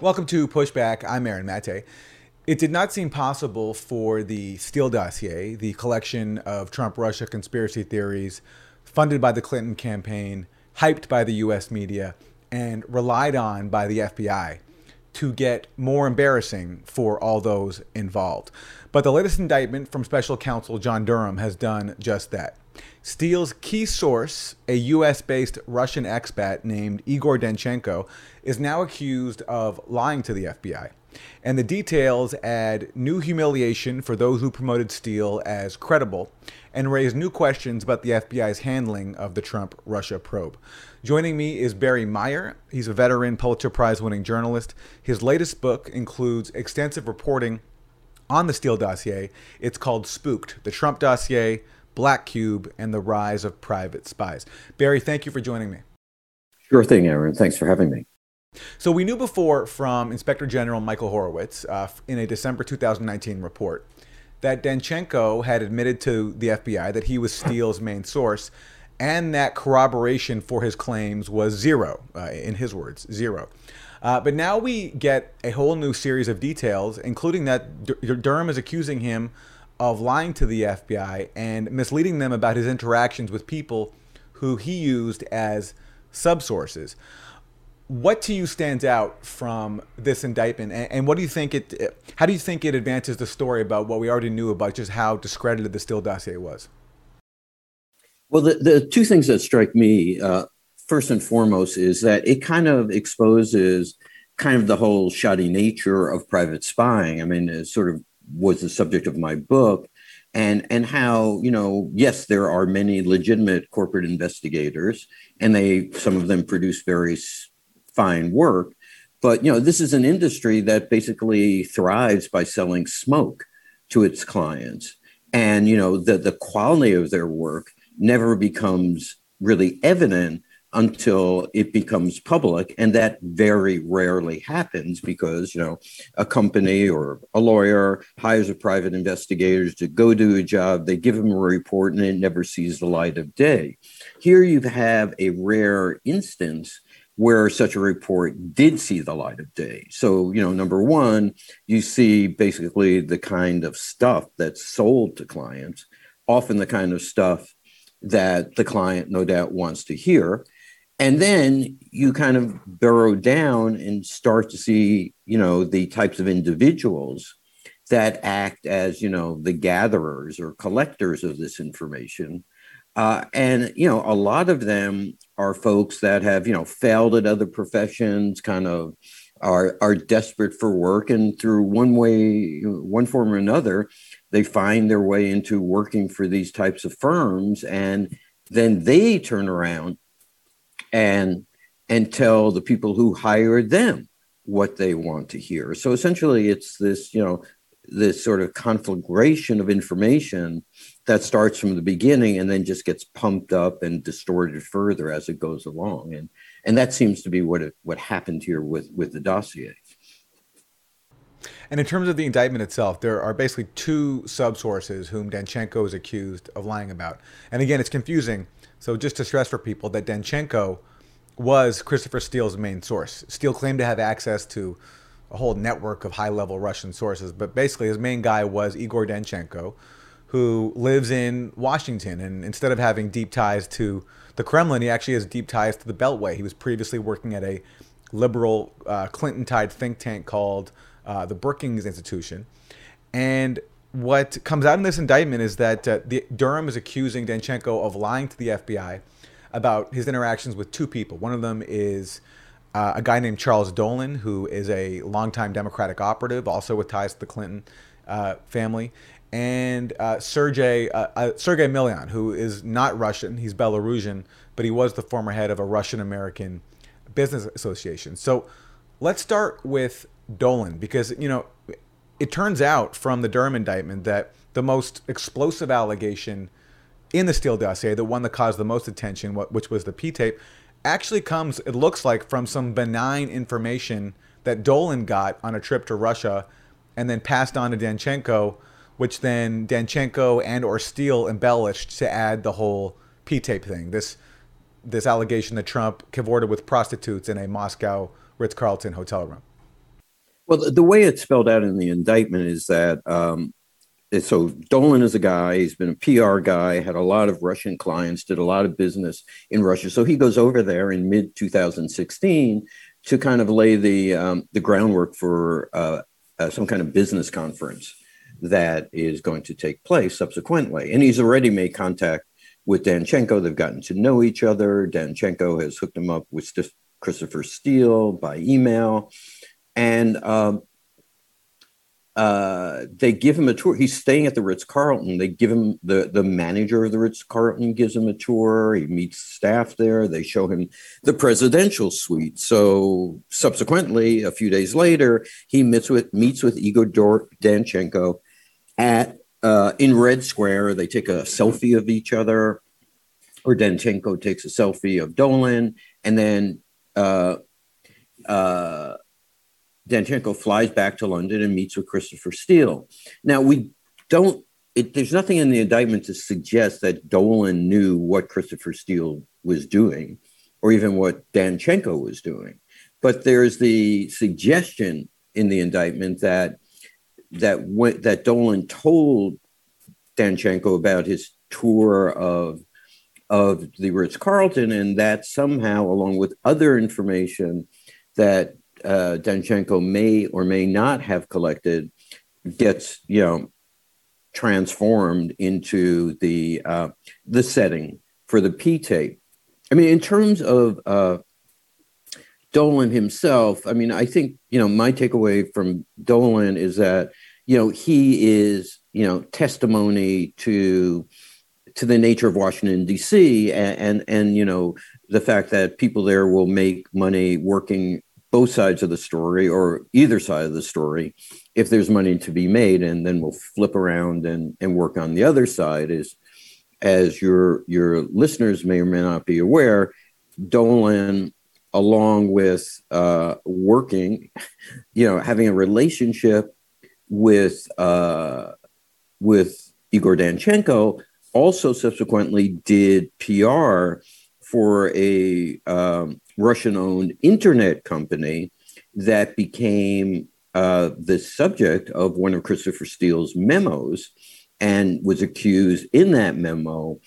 Welcome to Pushback. I'm Aaron Mate. It did not seem possible for the Steele dossier, the collection of Trump Russia conspiracy theories funded by the Clinton campaign, hyped by the US media, and relied on by the FBI, to get more embarrassing for all those involved. But the latest indictment from special counsel John Durham has done just that. Steele's key source, a US based Russian expat named Igor Danchenko, is now accused of lying to the FBI. And the details add new humiliation for those who promoted Steele as credible and raise new questions about the FBI's handling of the Trump Russia probe. Joining me is Barry Meier. He's a veteran Pulitzer Prize winning journalist. His latest book includes extensive reporting on the Steele dossier. It's called Spooked The Trump Dossier Black Cube, and the Rise of Private Spies. Barry, thank you for joining me. Sure thing, Aaron. Thanks for having me. So, we knew before from Inspector General Michael Horowitz uh, in a December 2019 report that Danchenko had admitted to the FBI that he was Steele's main source and that corroboration for his claims was zero, uh, in his words, zero. Uh, but now we get a whole new series of details, including that Durham is accusing him of lying to the FBI and misleading them about his interactions with people who he used as subsources. What to you stands out from this indictment, and, what do you think it? How do you think it advances the story about what we already knew about just how discredited the Steele dossier was? Well, the, the two things that strike me, uh, first and foremost, is that it kind of exposes kind of the whole shoddy nature of private spying. I mean, it's sort of was the subject of my book and and how you know yes there are many legitimate corporate investigators and they some of them produce very fine work but you know this is an industry that basically thrives by selling smoke to its clients and you know the the quality of their work never becomes really evident until it becomes public and that very rarely happens because you know a company or a lawyer hires a private investigator to go do a job they give them a report and it never sees the light of day. Here you have a rare instance where such a report did see the light of day. So you know number one you see basically the kind of stuff that's sold to clients often the kind of stuff that the client no doubt wants to hear and then you kind of burrow down and start to see you know the types of individuals that act as you know the gatherers or collectors of this information. Uh, and you know a lot of them are folks that have you know failed at other professions kind of are are desperate for work. And through one way one form or another they find their way into working for these types of firms. And then they turn around and and tell the people who hired them what they want to hear. So essentially, it's this you know this sort of conflagration of information that starts from the beginning and then just gets pumped up and distorted further as it goes along and and that seems to be what it, what happened here with with the dossier and in terms of the indictment itself, there are basically two subsources whom Danchenko is accused of lying about. And again, it's confusing. So just to stress for people that Danchenko was Christopher Steele's main source. Steele claimed to have access to a whole network of high level Russian sources, but basically his main guy was Igor Danchenko, who lives in Washington. And instead of having deep ties to the Kremlin, he actually has deep ties to the Beltway. He was previously working at a liberal uh, Clinton tied think tank called uh, the Brookings Institution. And what comes out in this indictment is that uh, the, Durham is accusing Danchenko of lying to the FBI about his interactions with two people. One of them is uh, a guy named Charles Dolan, who is a longtime Democratic operative, also with ties to the Clinton uh, family, and uh, Sergei uh, uh, Sergei Milian, who is not Russian. He's Belarusian, but he was the former head of a Russian American business association. So let's start with Dolan because you know it turns out from the Durham indictment that the most explosive allegation in the Steele dossier, the one that caused the most attention, which was the P tape, actually comes, it looks like, from some benign information that Dolan got on a trip to Russia and then passed on to Danchenko, which then Danchenko and or Steele embellished to add the whole P tape thing. This this allegation that Trump cavorted with prostitutes in a Moscow Ritz Carlton hotel room. Well, the, way it's spelled out in the indictment is that um, so Dolan is a guy, he's been a PR guy, had a lot of Russian clients, did a lot of business in Russia. So he goes over there in mid 2016 to kind of lay the, um, the groundwork for uh, uh, some kind of business conference that is going to take place subsequently. And he's already made contact with Danchenko. They've gotten to know each other. Danchenko has hooked him up with Christopher Steele by email. And um, uh, they give him a tour. He's staying at the Ritz Carlton. They give him the the manager of the Ritz Carlton gives him a tour. He meets staff there. They show him the presidential suite. So subsequently, a few days later, he meets with meets with Igor Danchenko at uh, in Red Square. They take a selfie of each other, or Danchenko takes a selfie of Dolan, and then. Uh, uh, Danchenko flies back to London and meets with Christopher Steele. Now, we don't, it, there's nothing in the indictment to suggest that Dolan knew what Christopher Steele was doing or even what Danchenko was doing. But there's the suggestion in the indictment that that that Dolan told Danchenko about his tour of of the Ritz Carlton, and that somehow, along with other information that uh, Danchenko may or may not have collected gets you know transformed into the uh, the setting for the P tape. I mean, in terms of uh, Dolan himself, I mean, I think you know my takeaway from Dolan is that you know he is you know testimony to to the nature of Washington D.C. and, and and you know the fact that people there will make money working both sides of the story or either side of the story if there's money to be made and then we'll flip around and, and work on the other side is as your your listeners may or may not be aware dolan along with uh, working you know having a relationship with uh, with igor danchenko also subsequently did pr for a um, Russian owned internet company that became uh, the subject of one of Christopher Steele's memos and was accused in that memo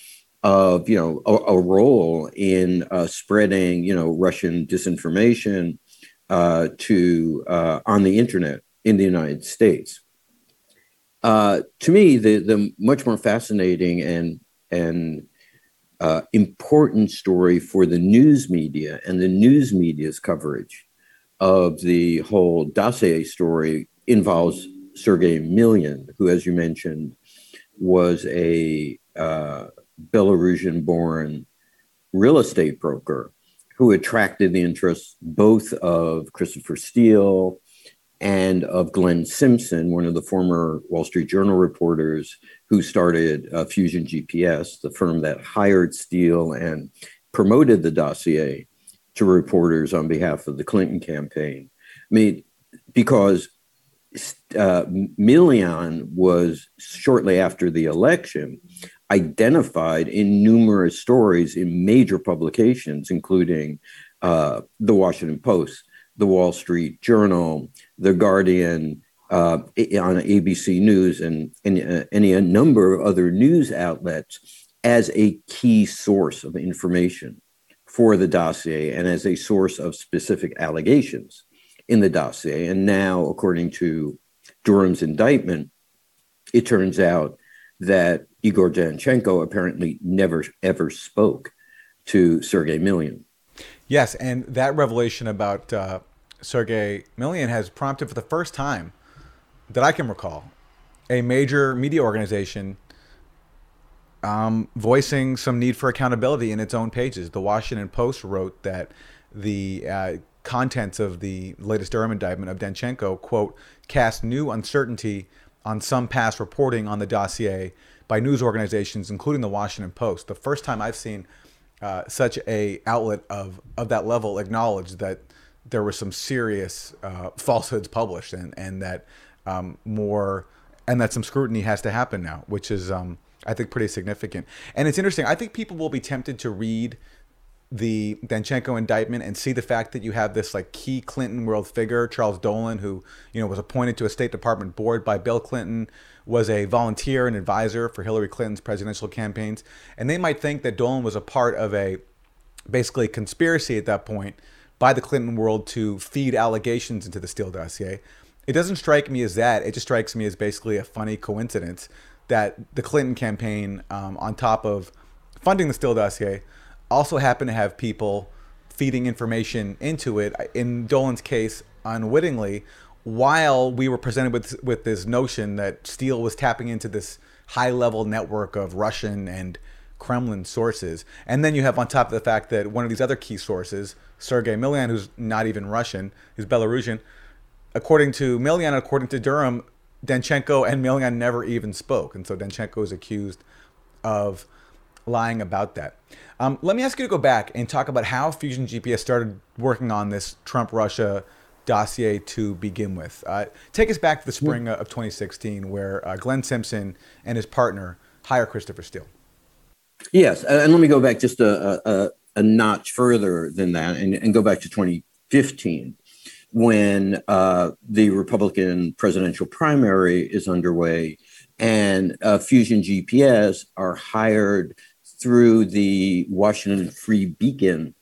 of you know a, a role in uh, spreading you know Russian disinformation uh, to uh, on the internet in the United States. Uh, to me, the the much more fascinating and and uh, important story for the news media and the news media's coverage of the whole dossier story involves Sergei Milian, who, as you mentioned, was a uh, Belarusian born real estate broker who attracted the interest both of Christopher Steele and of Glenn Simpson, one of the former Wall Street Journal reporters who started uh, Fusion GPS, the firm that hired Steele and promoted the dossier to reporters on behalf of the Clinton campaign. I mean, because uh, was shortly after the election identified in numerous stories in major publications, including uh, the Washington Post, the Wall Street Journal, The Guardian, uh, on ABC News, and, and, uh, any a number of other news outlets as a key source of information for the dossier and as a source of specific allegations in the dossier. And now, according to Durham's indictment, it turns out that Igor Danchenko apparently never ever spoke to Sergei Milian. Yes, and that revelation about uh, Sergei Milian has prompted for the first time that I can recall a major media organization um, voicing some need for accountability in its own pages. The Washington Post wrote that the uh, contents of the latest Durham indictment of Danchenko, quote, cast new uncertainty on some past reporting on the dossier by news organizations, including the Washington Post. The first time I've seen uh, such a outlet of, of that level acknowledge that there were some serious uh, falsehoods published and, and that um, more and that some scrutiny has to happen now, which is um, I think pretty significant. And it's interesting. I think people will be tempted to read the Danchenko indictment and see the fact that you have this like key Clinton world figure, Charles Dolan, who you know was appointed to a State Department board by Bill Clinton, was a volunteer and advisor for Hillary Clinton's presidential campaigns, and they might think that Dolan was a part of a basically conspiracy at that point by the Clinton world to feed allegations into the Steele dossier. It doesn't strike me as that. It just strikes me as basically a funny coincidence that the Clinton campaign, um, on top of funding the Steele dossier, also happened to have people feeding information into it. In Dolan's case, unwittingly, while we were presented with with this notion that Steele was tapping into this high level network of Russian and Kremlin sources, and then you have on top of the fact that one of these other key sources, Sergei Milian, who's not even Russian, who's Belarusian, according to Milian, according to Durham, Danchenko and Milian never even spoke, and so Danchenko is accused of lying about that. Um, let me ask you to go back and talk about how Fusion GPS started working on this Trump Russia dossier to begin with. Uh, take us back to the spring of 2016, where uh, Glenn Simpson and his partner hire Christopher Steele. Yes, and let me go back just a, a, a notch further than that and, and, go back to 2015 when uh, the Republican presidential primary is underway and uh, Fusion GPS are hired through the Washington Free Beacon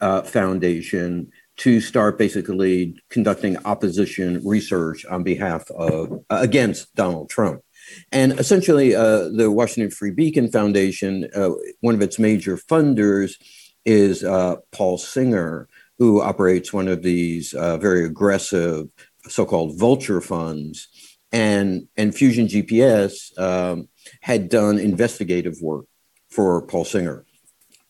uh, Foundation to start basically conducting opposition research on behalf of uh, against Donald Trump. And essentially, uh, the Washington Free Beacon Foundation, uh, one of its major funders is uh, Paul Singer, who operates one of these uh, very aggressive so-called vulture funds. And, and Fusion GPS um, had done investigative work for Paul Singer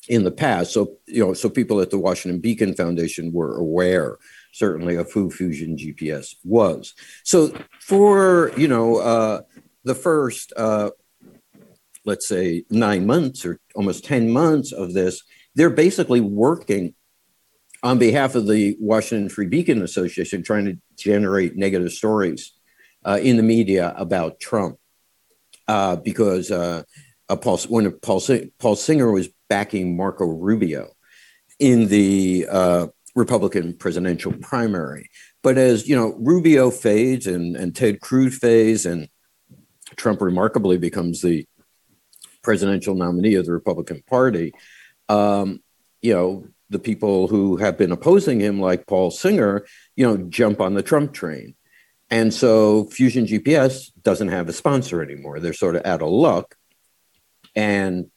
in the past. So, you know, so people at the Washington Beacon Foundation were aware certainly of who Fusion GPS was. So for, you know, uh, the first, uh, let's say nine months or almost 10 months of this, they're basically working on behalf of the Washington Free Beacon Association, trying to generate negative stories uh, in the media about Trump. Uh, because uh, Paul, when Paul, Paul Singer was backing Marco Rubio in the uh, Republican presidential primary. But as you know, Rubio fades and, and Ted Cruz fades, and Trump remarkably becomes the presidential nominee of the Republican Party. Um, you know, the people who have been opposing him, like Paul Singer, you know, jump on the Trump train. And so Fusion GPS doesn't have a sponsor anymore. They're sort of out of luck. And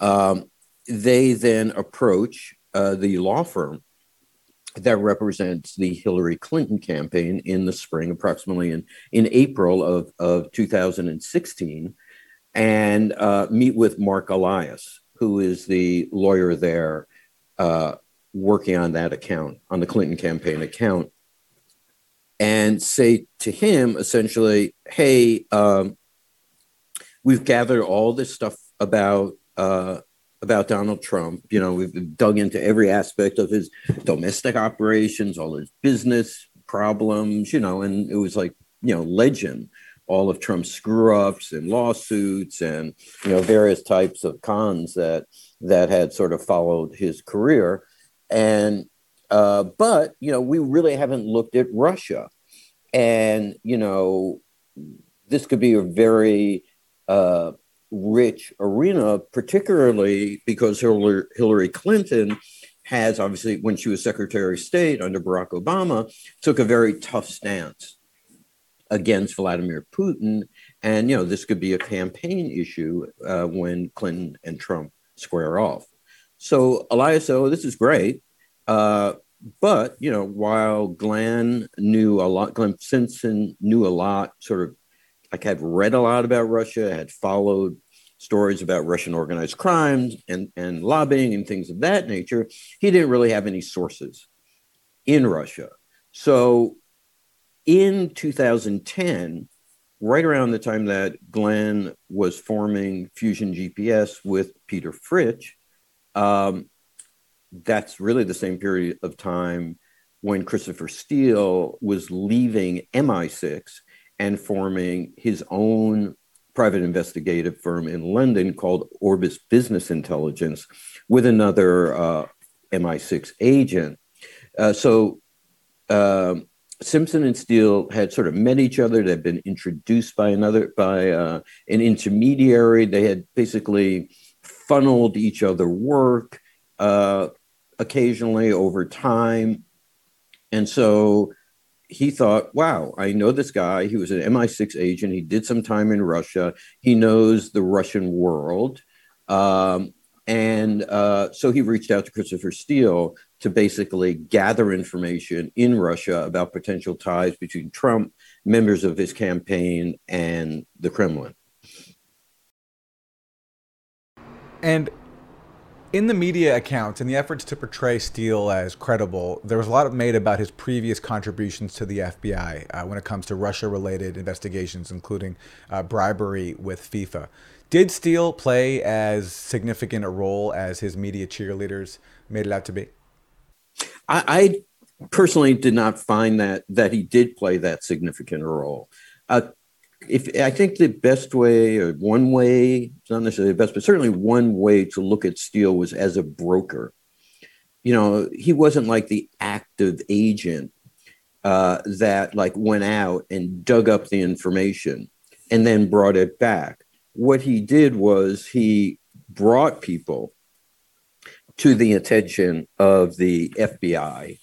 um, they then approach uh, the law firm that represents the Hillary Clinton campaign in the spring, approximately in, in April of, of 2016, and uh, meet with Marc Elias, who is the lawyer there uh, working on that account, on the Clinton campaign account, and say to him essentially, hey, um, we've gathered all this stuff about uh, about Donald Trump. You know, we've dug into every aspect of his domestic operations, all his business problems. You know, and it was like you know legend. All of Trump's screw ups and lawsuits, and you know various types of cons that that had sort of followed his career, and uh, but you know we really haven't looked at Russia, and you know this could be a very uh, rich arena, particularly because Hillary Clinton has obviously, when she was Secretary of State under Barack Obama, took a very tough stance against Vladimir Putin. And, you know, this could be a campaign issue uh, when Clinton and Trump square off. So, Elias, oh, this is great. Uh, but, you know, while Glenn knew a lot, Glenn Simpson knew a lot, sort of like had read a lot about Russia, had followed stories about Russian organized crimes and, and lobbying and things of that nature. He didn't really have any sources in Russia. So in 2010, right around the time that Glenn was forming Fusion GPS with Peter Fritsch, um, that's really the same period of time when Christopher Steele was leaving MI6 and forming his own private investigative firm in London called Orbis Business Intelligence with another uh, MI6 agent. Uh, so um, Simpson and Steele had sort of met each other. They'd been introduced by another by uh, an intermediary. They had basically funneled each other work uh, occasionally over time, and so he thought, "Wow, I know this guy. He was an MI6 agent. He did some time in Russia. He knows the Russian world." Um, and uh, so he reached out to Christopher Steele to basically gather information in Russia about potential ties between Trump, members of his campaign, and the Kremlin. And in the media accounts, in the efforts to portray Steele as credible, there was a lot made about his previous contributions to the FBI uh, when it comes to Russia related investigations, including uh, bribery with FIFA. Did Steele play as significant a role as his media cheerleaders made it out to be? I, I personally did not find that that he did play that significant a role. Uh, if I think the best way, or one way, it's not necessarily the best, but certainly one way to look at Steele was as a broker. You know, he wasn't like the active agent uh, that like went out and dug up the information and then brought it back what he did was he brought people to the attention of the FBI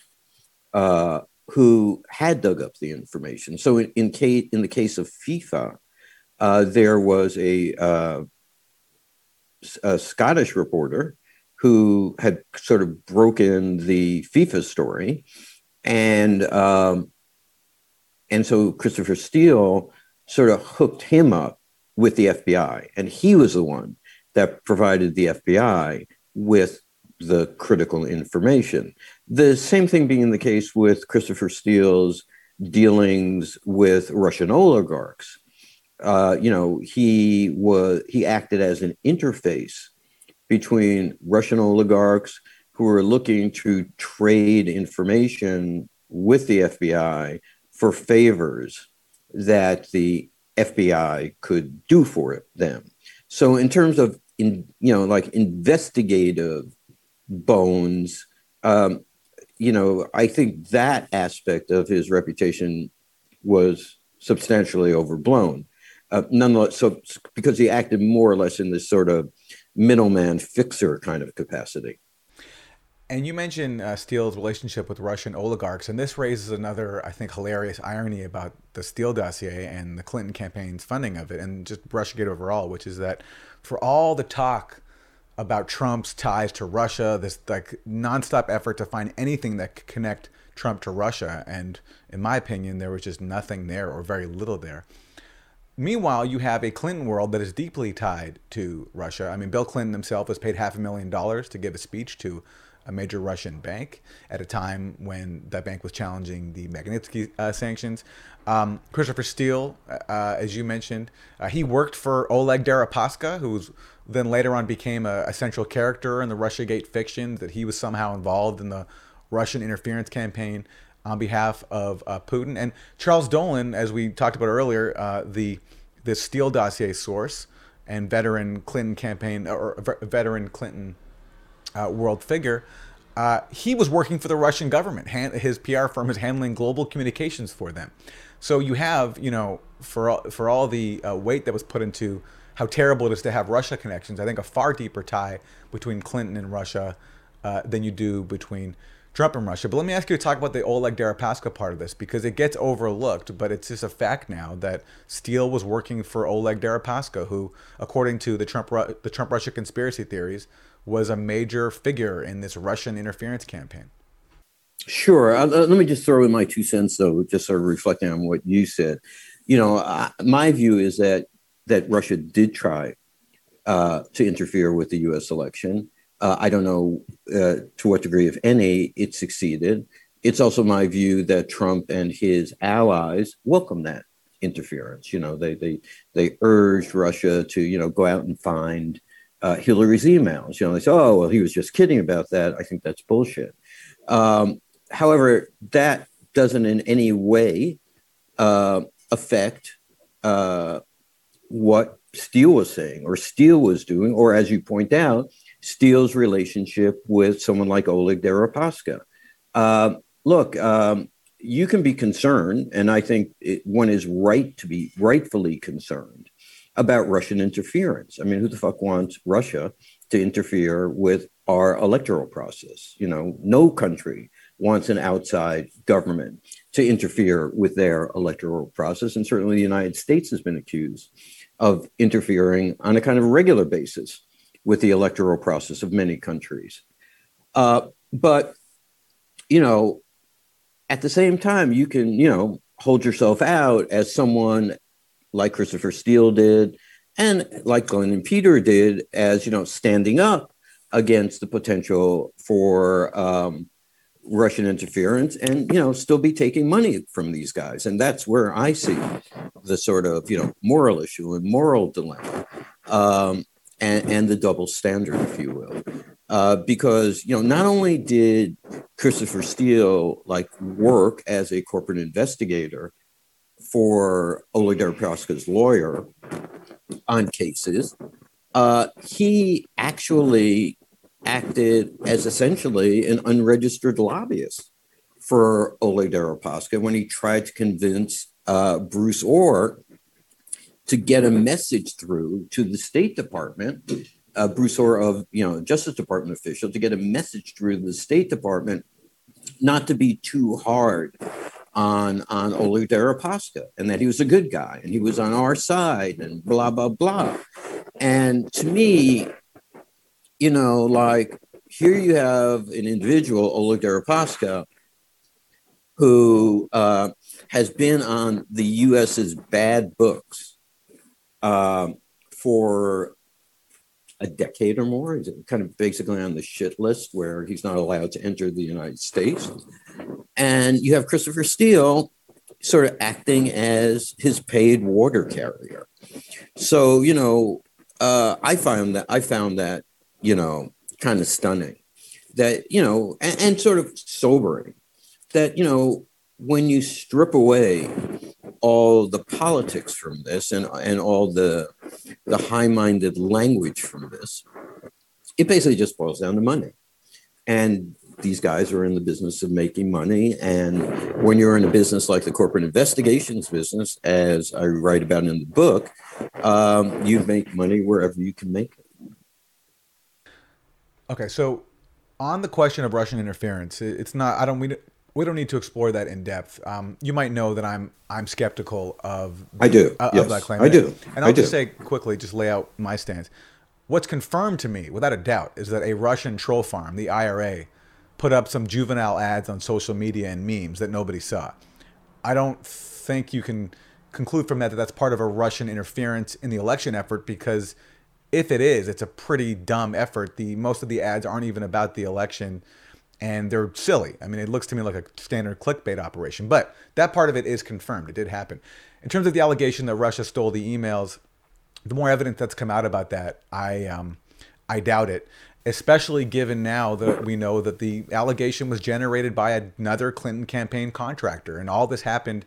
uh, who had dug up the information. So, in, in, in the case of FIFA, uh, there was a, uh, a, Scottish reporter who had sort of broken the FIFA story, and um, and so Christopher Steele sort of hooked him up with the FBI. And he was the one that provided the FBI with the critical information. The same thing being the case with Christopher Steele's dealings with Russian oligarchs. Uh, you know, he was he acted as an interface between Russian oligarchs who were looking to trade information with the FBI for favors that the FBI could do for it, them. So in terms of in you know like investigative bones, um, you know, I think that aspect of his reputation was substantially overblown. Uh, nonetheless, so because he acted more or less in this sort of middleman fixer kind of capacity. And you mentioned uh, Steele's relationship with Russian oligarchs, and this raises another, I think, hilarious irony about the Steele dossier and the Clinton campaign's funding of it, and just Russiagate overall, which is that for all the talk about Trump's ties to Russia, this like nonstop effort to find anything that could connect Trump to Russia, and in my opinion, there was just nothing there or very little there. Meanwhile, you have a Clinton world that is deeply tied to Russia. I mean, Bill Clinton himself was paid half a million dollars to give a speech to a major Russian bank at a time when that bank was challenging the Magnitsky uh, sanctions. Um, Christopher Steele, uh, as you mentioned, uh, he worked for Oleg Deripaska, who then later on became a, a, central character in the Russiagate fiction, that he was somehow involved in the Russian interference campaign on behalf of uh, Putin. And Charles Dolan, as we talked about earlier, uh, the the Steele dossier source and veteran Clinton campaign or veteran Clinton uh, world figure, uh, he was working for the Russian government. his PR firm is handling global communications for them. So you have, you know, for all, for all the uh, weight that was put into how terrible it is to have Russia connections, I think a far deeper tie between Clinton and Russia uh, than you do between Trump and Russia. But let me ask you to talk about the Oleg Deripaska part of this because it gets overlooked, but it's just a fact now that Steele was working for Oleg Deripaska, who, according to the Trump the Trump Russia conspiracy theories, was a major figure in this Russian interference campaign. Sure. Let me just throw in my two cents, though, just sort of reflecting on what you said. You know, uh, my view is that that Russia did try uh, to interfere with the U.S. election. Uh, I don't know uh, to what degree, if any, it succeeded. It's also my view that Trump and his allies welcome that interference. You know, they they they urged Russia to you know go out and find uh, Hillary's emails. You know, they say, "Oh, well, he was just kidding about that." I think that's bullshit. Um, however, that doesn't in any way uh, affect uh, what Steele was saying or Steele was doing, or as you point out, Steele's relationship with someone like Oleg Deripaska. Uh, look, um, you can be concerned, and I think it, one is right to be rightfully concerned about Russian interference. I mean, who the fuck wants Russia to interfere with our electoral process? You know, no country wants an outside government to interfere with their electoral process. And certainly the United States has been accused of interfering on a kind of regular basis with the electoral process of many countries. Uh, but, you know, at the same time, you can, you know, hold yourself out as someone like Christopher Steele did, and like Glenn and Peter did, as, you know, standing up against the potential for um, Russian interference and you know still be taking money from these guys, and that's where I see the sort of you know moral issue and moral dilemma, um, and, and the double standard, if you will, uh, because you know not only did Christopher Steele like work as a corporate investigator for Oleg Deripaska's lawyer on cases, uh, he actually acted as essentially an unregistered lobbyist for Oleg Deripaska when he tried to convince uh, Bruce Ohr to get a message through to the State Department, uh, Bruce Ohr of you know Justice Department official, to get a message through the State Department not to be too hard on on Oleg Deripaska and that he was a good guy and he was on our side and blah blah blah. And to me, you know, like here you have an individual, Oleg Deripaska, who uh, has been on the U.S.'s bad books um, for a decade or more. He's kind of basically on the shit list where he's not allowed to enter the United States. And you have Christopher Steele sort of acting as his paid water carrier. So, you know, uh, I found that I found that you know, kind of stunning. That, you know, and, and sort of sobering that, you know, when you strip away all the politics from this and, and all the, the high minded language from this, it basically just boils down to money. And these guys are in the business of making money. And when you're in a business like the corporate investigations business, as I write about in the book, um, you make money wherever you can make it. Okay, so on the question of Russian interference, it's not. I don't. We, we don't need to explore that in depth. Um, you might know that I'm I'm skeptical of. I do. Uh, yes, of that claim. I do. And I'll I just do. say quickly, just lay out my stance. What's confirmed to me, without a doubt, is that a Russian troll farm, the IRA, put up some juvenile ads on social media and memes that nobody saw. I don't think you can conclude from that that that's part of a Russian interference in the election effort because if it is, it's a pretty dumb effort. The most of the ads aren't even about the election and they're silly. I mean, it looks to me like a standard clickbait operation, but that part of it is confirmed. It did happen. In terms of the allegation that Russia stole the emails, the more evidence that's come out about that, I um, I doubt it. Especially given now that we know that the allegation was generated by another Clinton campaign contractor, and all this happened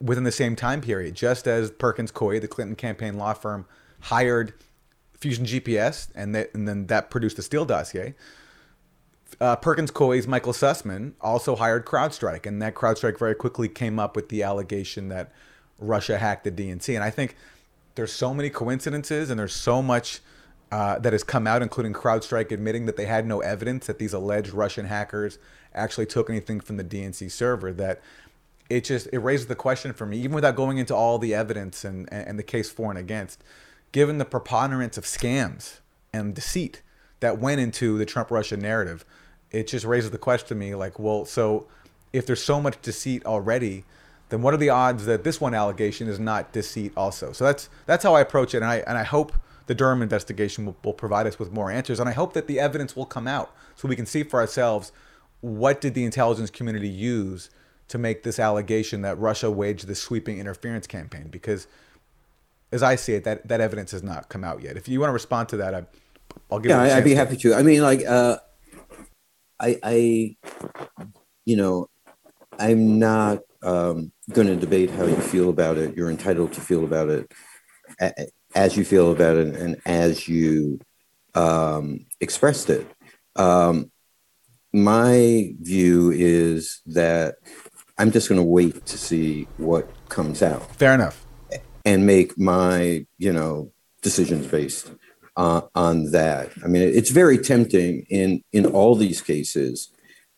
within the same time period. Just as Perkins Coie, the Clinton campaign law firm, hired Fusion GPS, and, that, and then that produced the Steele dossier. Uh, Perkins Coie's Michael Sussmann also hired CrowdStrike, and that CrowdStrike very quickly came up with the allegation that Russia hacked the DNC. And I think there's so many coincidences, and there's so much uh, that has come out, including CrowdStrike admitting that they had no evidence that these alleged Russian hackers actually took anything from the DNC server. That it just it raises the question for me, even without going into all the evidence and and the case for and against given the preponderance of scams and deceit that went into the Trump Russia narrative, it just raises the question to me like, well, so if there's so much deceit already, then what are the odds that this one allegation is not deceit also? So that's that's how I approach it, and I and I hope the Durham investigation will, will provide us with more answers, and I hope that the evidence will come out so we can see for ourselves what did the intelligence community use to make this allegation that Russia waged this sweeping interference campaign because as I see it, that that evidence has not come out yet. If you want to respond to that, I, will give. Yeah, I'd be happy to. I mean, like, uh, I, I, you know, I'm not um, going to debate how you feel about it. You're entitled to feel about it as you feel about it, and as you um, expressed it. Um, my view is that I'm just going to wait to see what comes out. Fair enough. And make my, you know, decisions based uh, on that. I mean, it's very tempting in in all these cases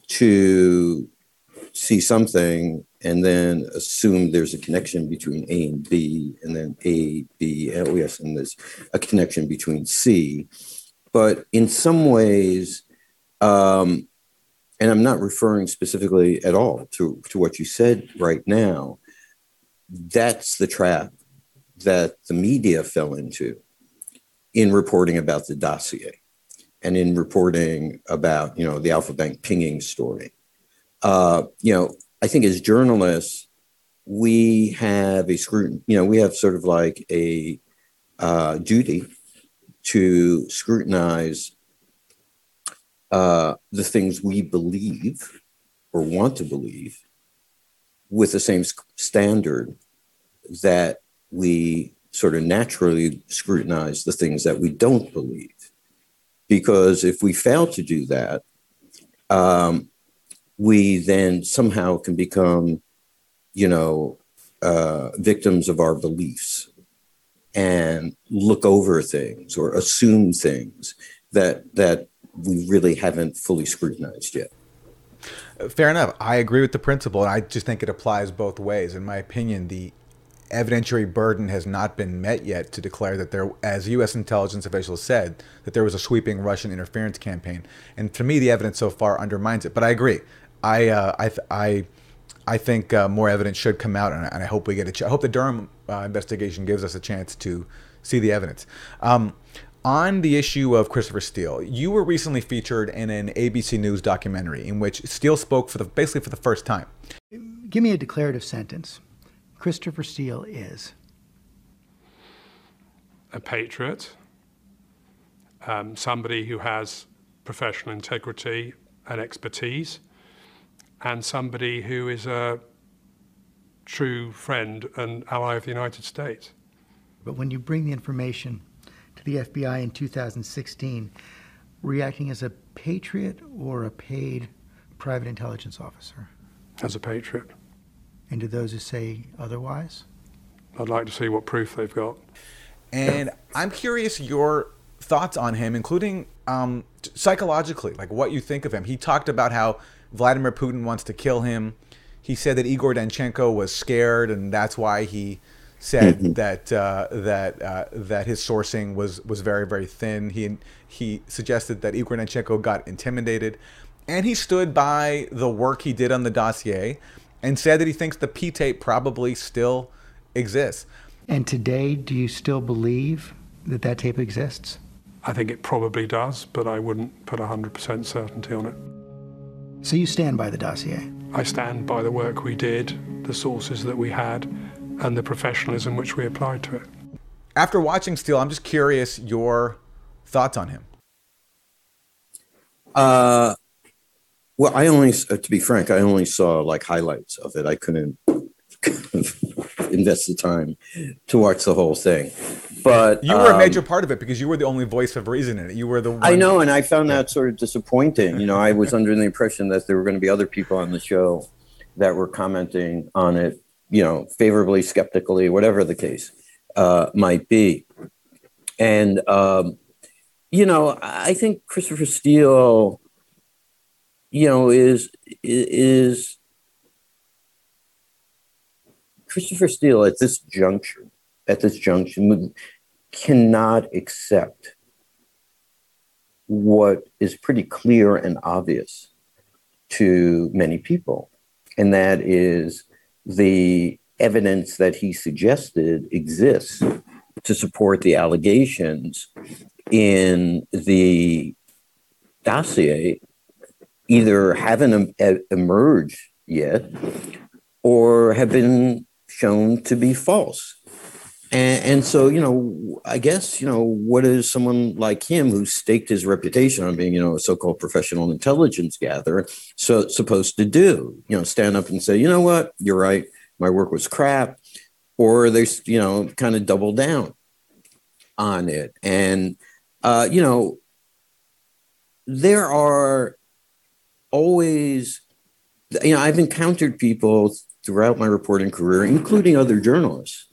to see something and then assume there's a connection between A and B, and then A, B, oh yes, and there's a connection between C. But in some ways, um, and I'm not referring specifically at all to, to what you said right now, that's the trap that the media fell into in reporting about the dossier and in reporting about, you know, the Alfa Bank pinging story. Uh, you know, I think as journalists, we have a scrutiny, you know, we have sort of like a uh, duty to scrutinize uh, the things we believe or want to believe with the same standard that we sort of naturally scrutinize the things that we don't believe. Because if we fail to do that, um, we then somehow can become, you know, uh, victims of our beliefs and look over things or assume things that that we really haven't fully scrutinized yet. Fair enough. I agree with the principle, and I just think it applies both ways. In my opinion, the evidentiary burden has not been met yet to declare that there, as U.S. intelligence officials said, that there was a sweeping Russian interference campaign. And to me, the evidence so far undermines it. But I agree. I uh, I I I think uh, more evidence should come out, and I, and I hope we get a. Ch- I hope the Durham uh, investigation gives us a chance to see the evidence. Um, on the issue of Christopher Steele, you were recently featured in an ABC News documentary in which Steele spoke for the basically for the first time. Give me a declarative sentence. Christopher Steele is a patriot, um, somebody who has professional integrity and expertise, and somebody who is a true friend and ally of the United States. But when you bring the information to the FBI in 2016, reacting as a patriot or a paid private intelligence officer? As a patriot. And to those who say otherwise? I'd like to see what proof they've got. And I'm curious your thoughts on him, including um, psychologically, like what you think of him. He talked about how Vladimir Putin wants to kill him. He said that Igor Danchenko was scared, and that's why he said mm-hmm. that uh, that uh, that his sourcing was was very very thin. He he suggested that Igor Danchenko got intimidated, and he stood by the work he did on the dossier, and said that he thinks the P tape probably still exists. And today, do you still believe that that tape exists? I think it probably does, but I wouldn't put 100% certainty on it. So you stand by the dossier? I stand by the work we did, the sources that we had, and the professionalism which we applied to it. After watching Steele, I'm just curious your thoughts on him. Uh, well, I only, uh, to be frank, I only saw like highlights of it. I couldn't invest the time to watch the whole thing. But you were um, a major part of it because you were the only voice of reason in it. You were the one. I know, and I found that sort of disappointing. You know, I was under the impression that there were going to be other people on the show that were commenting on it, you know, favorably, skeptically, whatever the case uh, might be. And um, you know, I think Christopher Steele, you know, is is Christopher Steele at this juncture, at this junction, cannot accept what is pretty clear and obvious to many people, and that is the evidence that he suggested exists to support the allegations in the dossier either haven't emerged yet or have been shown to be false. And, and, so, you know, I guess, you know, what is someone like him who staked his reputation on being, you know, a so-called professional intelligence gatherer so supposed to do? You know, stand up and say, you know what, you're right, my work was crap, or they, you know, kind of double down on it. And uh, you know, there are always, you know, I've encountered people throughout my reporting career, including other journalists,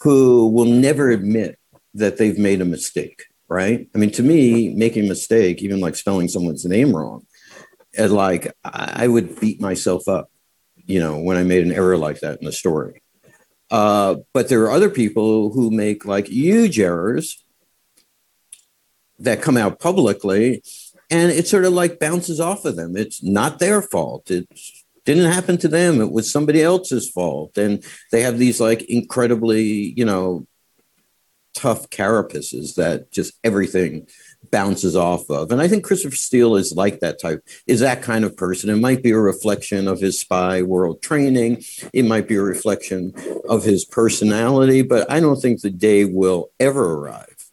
who will never admit that they've made a mistake, right? I mean, to me, making a mistake, even like spelling someone's name wrong, and like I would beat myself up, you know, when I made an error like that in the story. Uh, but there are other people who make like huge errors that come out publicly and it sort of like bounces off of them. It's not their fault. It didn't happen to them. It was somebody else's fault. And they have these like incredibly, you know, tough carapaces that just everything bounces off of. And I think Christopher Steele is like that type, is that kind of person. It might be a reflection of his spy world training. It might be a reflection of his personality, but I don't think the day will ever arrive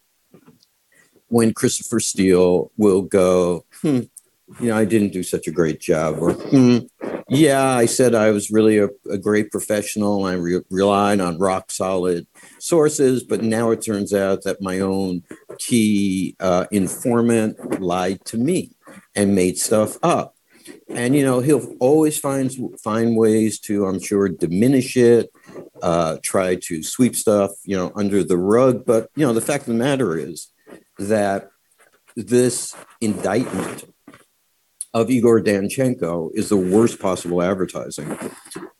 when Christopher Steele will go, hmm, you know, I didn't do such a great job, or hmm, yeah, I said I was really a, a great professional. I re- relied on rock solid sources, but now it turns out that my own key uh, informant lied to me and made stuff up. And you know he'll always find find ways to, I'm sure, diminish it, uh, try to sweep stuff, you know, under the rug. But you know the fact of the matter is that this indictment of Igor Danchenko is the worst possible advertising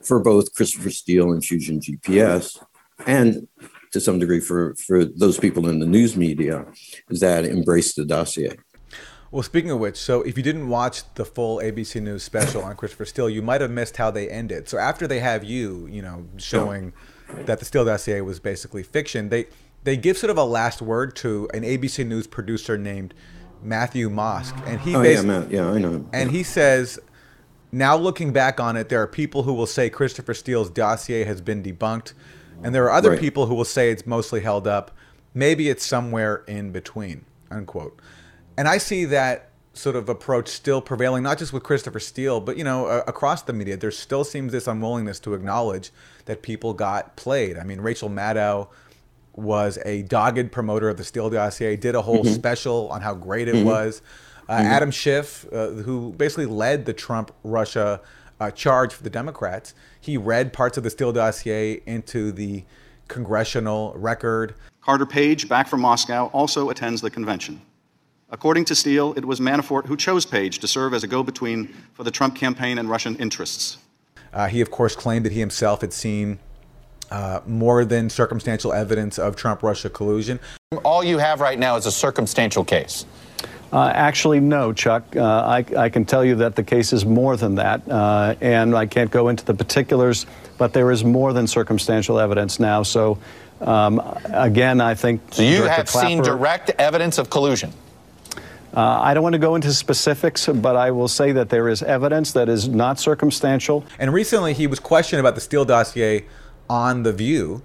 for both Christopher Steele and Fusion GPS, and to some degree for, for those people in the news media that embrace the dossier. Well, speaking of which, so if you didn't watch the full ABC News special on Christopher Steele, you might have missed how they ended. So after they have you, you know, showing that the Steele dossier was basically fiction, they they give sort of a last word to an ABC News producer named Matthew Mosk, and he oh, yeah, Matt. yeah, I know him. And he says, now looking back on it, there are people who will say Christopher Steele's dossier has been debunked, and there are other right. people who will say it's mostly held up. Maybe it's somewhere in between. Unquote. And I see that sort of approach still prevailing, not just with Christopher Steele, but you know, uh, across the media. There still seems this unwillingness to acknowledge that people got played. I mean, Rachel Maddow was a dogged promoter of the Steele dossier, did a whole mm-hmm. special on how great it mm-hmm. was. Uh, mm-hmm. Adam Schiff, uh, who basically led the Trump Russia uh, charge for the Democrats, he read parts of the Steele dossier into the congressional record. Carter Page, back from Moscow, also attends the convention. According to Steele, it was Manafort who chose Page to serve as a go between for the Trump campaign and Russian interests. Uh, he, of course, claimed that he himself had seen uh, more than circumstantial evidence of Trump Russia collusion. All you have right now is a circumstantial case. Uh, actually, no, Chuck. Uh, I, I, can tell you that the case is more than that, uh, and I can't go into the particulars, but there is more than circumstantial evidence now. So, um, again, I think. So you Director have Clapper, seen direct evidence of collusion. Uh, I don't want to go into specifics, but I will say that there is evidence that is not circumstantial. And recently, he was questioned about the Steele dossier on The View.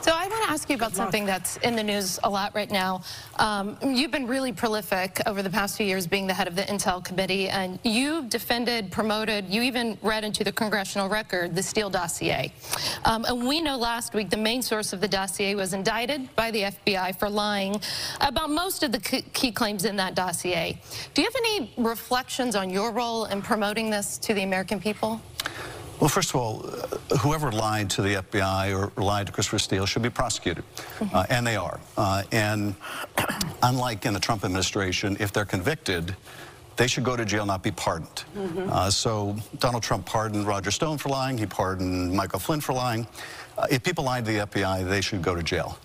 So I want to ask you about something that's in the news a lot right now. Um, you've been really prolific over the past few years being the head of the Intel Committee, and you've defended, promoted, you even read into the congressional record the Steele dossier. Um, and we know last week the main source of the dossier was indicted by the FBI for lying about most of the key claims in that dossier. Do you have any reflections on your role in promoting this to the American people? Well, first of all, uh, whoever lied to the FBI or lied to Christopher Steele should be prosecuted, mm-hmm. uh, and they are. Uh, and unlike in the Trump administration, if they're convicted, they should go to jail, not be pardoned. Mm-hmm. Uh, so Donald Trump pardoned Roger Stone for lying. He pardoned Michael Flynn for lying. Uh, if people lied to the FBI, they should go to jail.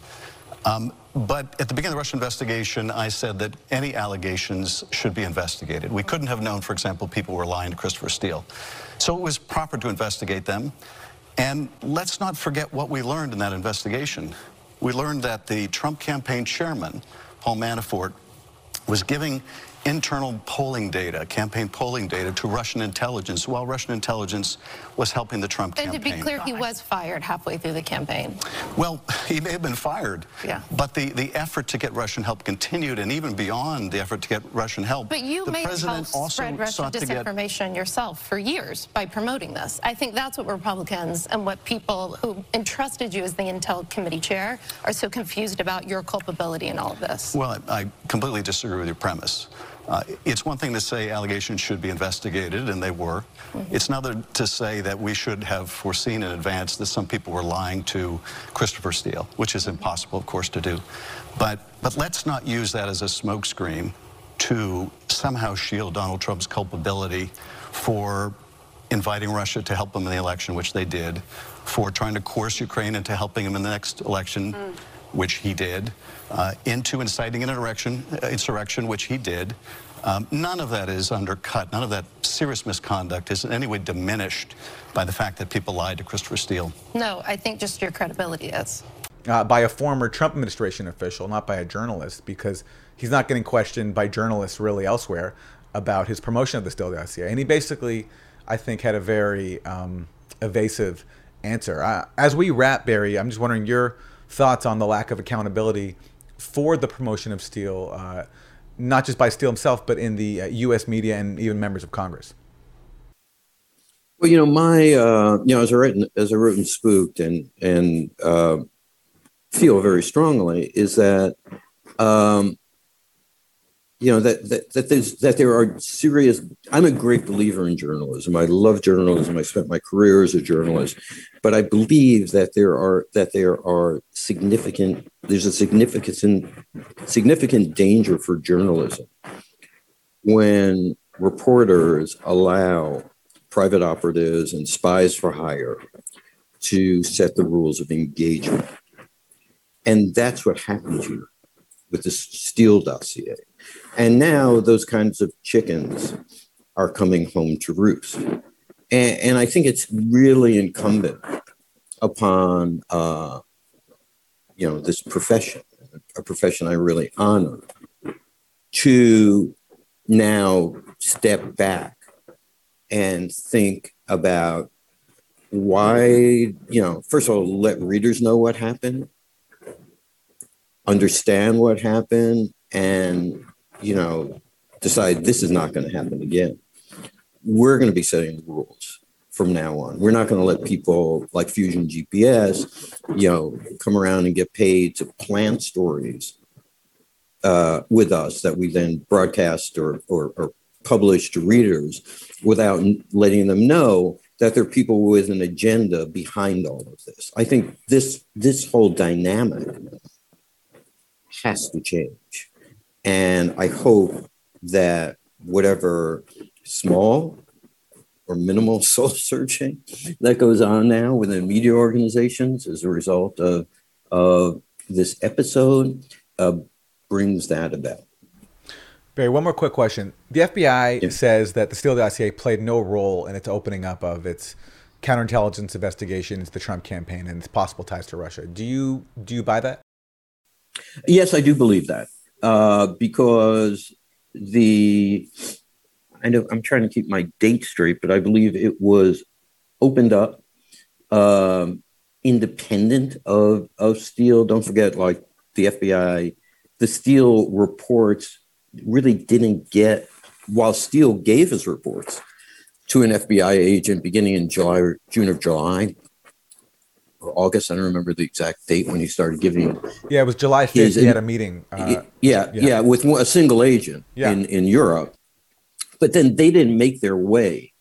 Um, but at the beginning of the Russia investigation, I said that any allegations should be investigated. We couldn't have known, for example, people were lying to Christopher Steele. So it was proper to investigate them. And let's not forget what we learned in that investigation. We learned that the Trump campaign chairman, Paul Manafort, was giving internal polling data, campaign polling data to Russian intelligence while Russian intelligence was helping the Trump and campaign. And to be clear, he was fired halfway through the campaign. Well, he may have been fired, yeah. but the, the effort to get Russian help continued and even beyond the effort to get Russian help. But you the may have spread Russian disinformation get... yourself for years by promoting this. I think that's what Republicans and what people who entrusted you as the Intel Committee chair are so confused about your culpability in all of this. Well, I, I completely disagree with your premise. Uh, it's one thing to say allegations should be investigated, and they were. Mm-hmm. It's another to say that we should have foreseen in advance that some people were lying to Christopher Steele, which is impossible, of course, to do. But, but let's not use that as a smokescreen to somehow shield Donald Trump's culpability for inviting Russia to help him in the election, which they did, for trying to coerce Ukraine into helping him in the next election, mm. which he did, uh, into inciting an insurrection, uh, insurrection, which he did. Um, none of that is undercut. None of that serious misconduct is in any way diminished by the fact that people lied to Christopher Steele. No, I think just your credibility is. Uh, by a former Trump administration official, not by a journalist, because he's not getting questioned by journalists really elsewhere about his promotion of the Steele dossier. And he basically, I think, had a very um, evasive answer. Uh, as we wrap, Barry, I'm just wondering your thoughts on the lack of accountability for the promotion of Steele, uh, not just by Steele himself, but in the uh, U.S. media and even members of Congress. Well, you know, my uh, you know, as I wrote as I wrote Spooked, and and uh, feel very strongly is that um, you know that that that, there's, that there are serious i'm a great believer in journalism. I love journalism. I spent my career as a journalist. But i believe that there are that there are significant there's a significant significant danger for journalism when reporters allow private operatives and spies for hire to set the rules of engagement. And that's what happened here with the Steele dossier and now those kinds of chickens are coming home to roost. And, and I think it's really incumbent upon, uh, you know, this profession, a profession I really honor, to now step back and think about why, you know, first of all, let readers know what happened, understand what happened, and you know, decide this is not going to happen again. We're going to be setting the rules from now on. We're not going to let people like Fusion GPS, you know, come around and get paid to plant stories uh, with us that we then broadcast or, or, or publish to readers without letting them know that there are people with an agenda behind all of this. I think this this whole dynamic has to change. And I hope that whatever small or minimal soul searching that goes on now within media organizations as a result of, of this episode uh, brings that about. Barry, one more quick question. The FBI yeah. says that the Steele dossier played no role in its opening up of its counterintelligence investigations, the Trump campaign, and its possible ties to Russia. Do you do you buy that? Yes, I do believe that uh, because the I know I'm trying to keep my date straight, but I believe it was opened up um, independent of of Steele. Don't forget, like the FBI, the Steele reports really didn't get while Steele gave his reports to an FBI agent beginning in July June of July or August. I don't remember the exact date when he started giving. Yeah, it was July 5th. he had a meeting. Uh, yeah, yeah, yeah, with a single agent yeah. in, in Europe. But then they didn't make their way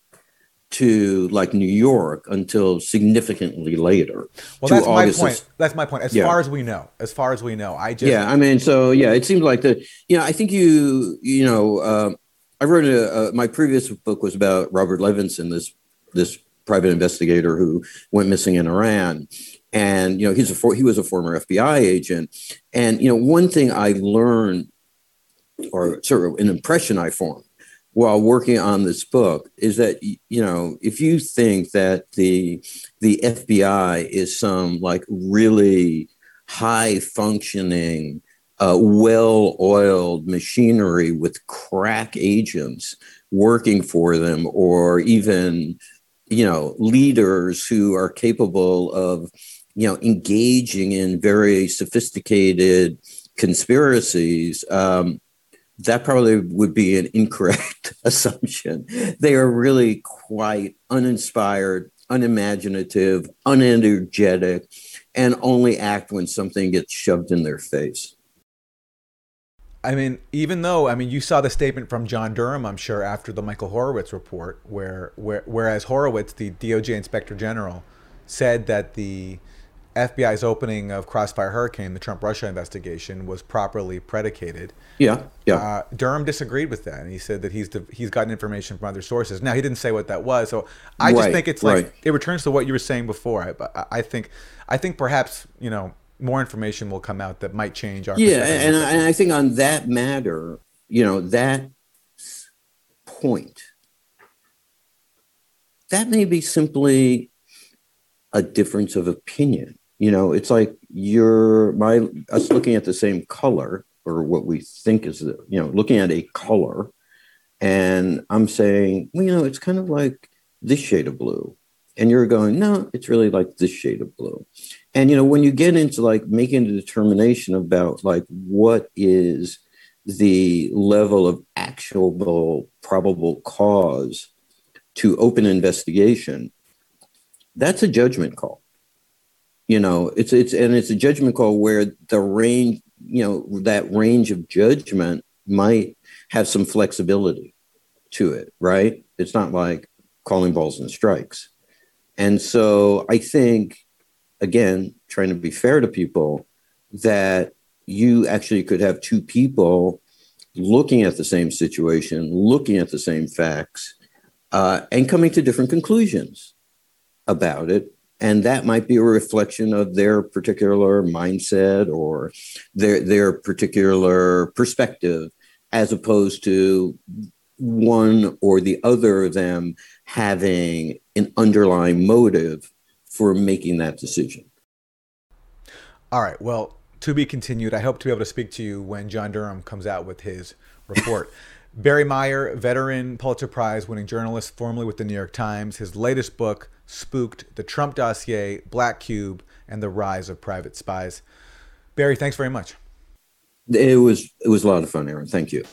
to like New York until significantly later. Well, that's August my point. That's my point. As yeah. far as we know, as far as we know, I just yeah. I mean, so yeah, it seems like the you know I think you you know uh, I wrote a, my previous book was about Robert Levinson, this this private investigator who went missing in Iran. And you know, he's a for, he was a former FBI agent. And you know, one thing I learned, or sort of an impression I formed while working on this book, is that you know, if you think that the the FBI is some like really high functioning uh, well oiled machinery with crack agents working for them, or even you know leaders who are capable of you know engaging in very sophisticated conspiracies um, that probably would be an incorrect assumption. They are really quite uninspired unimaginative unenergetic and only act when something gets shoved in their face I mean, even though I mean, you saw the statement from John Durham, I'm sure, after the Michael Horowitz report, where, where whereas Horowitz, the DOJ Inspector General, said that the FBI's opening of Crossfire Hurricane, the Trump Russia investigation, was properly predicated. Yeah, yeah. Uh, Durham disagreed with that, and he said that he's he's gotten information from other sources. Now he didn't say what that was, so I just think it's like right. it returns to what you were saying before. I, I- I think I think perhaps you know more information will come out that might change our Yeah, and I, and I think on that matter, you know, that point, that may be simply a difference of opinion. You know, it's like you're my us looking at the same color or what we think is the you know looking at a color, and I'm saying, well, you know, it's kind of like this shade of blue, and you're going, no, it's really like this shade of blue. And you know, when you get into like making a determination about like what is the level of actual probable cause to open investigation, that's a judgment call. You know, it's it's and it's a judgment call where the range, you know, that range of judgment might have some flexibility to it, right? It's not like calling balls and strikes. And so I think, again, trying to be fair to people, that you actually could have two people looking at the same situation, looking at the same facts, uh, and coming to different conclusions about it. And that might be a reflection of their particular mindset or their their particular perspective, as opposed to one or the other of them having an underlying motive for making that decision. All right. Well, to be continued. I hope to be able to speak to you when John Durham comes out with his report. Barry Meier, veteran Pulitzer Prize winning journalist, formerly with the New York Times. His latest book, Spooked The Trump Dossier, Black Cube, and the Rise of Private Spies. Barry, thanks very much. It was it was a lot of fun, Aaron. Thank you.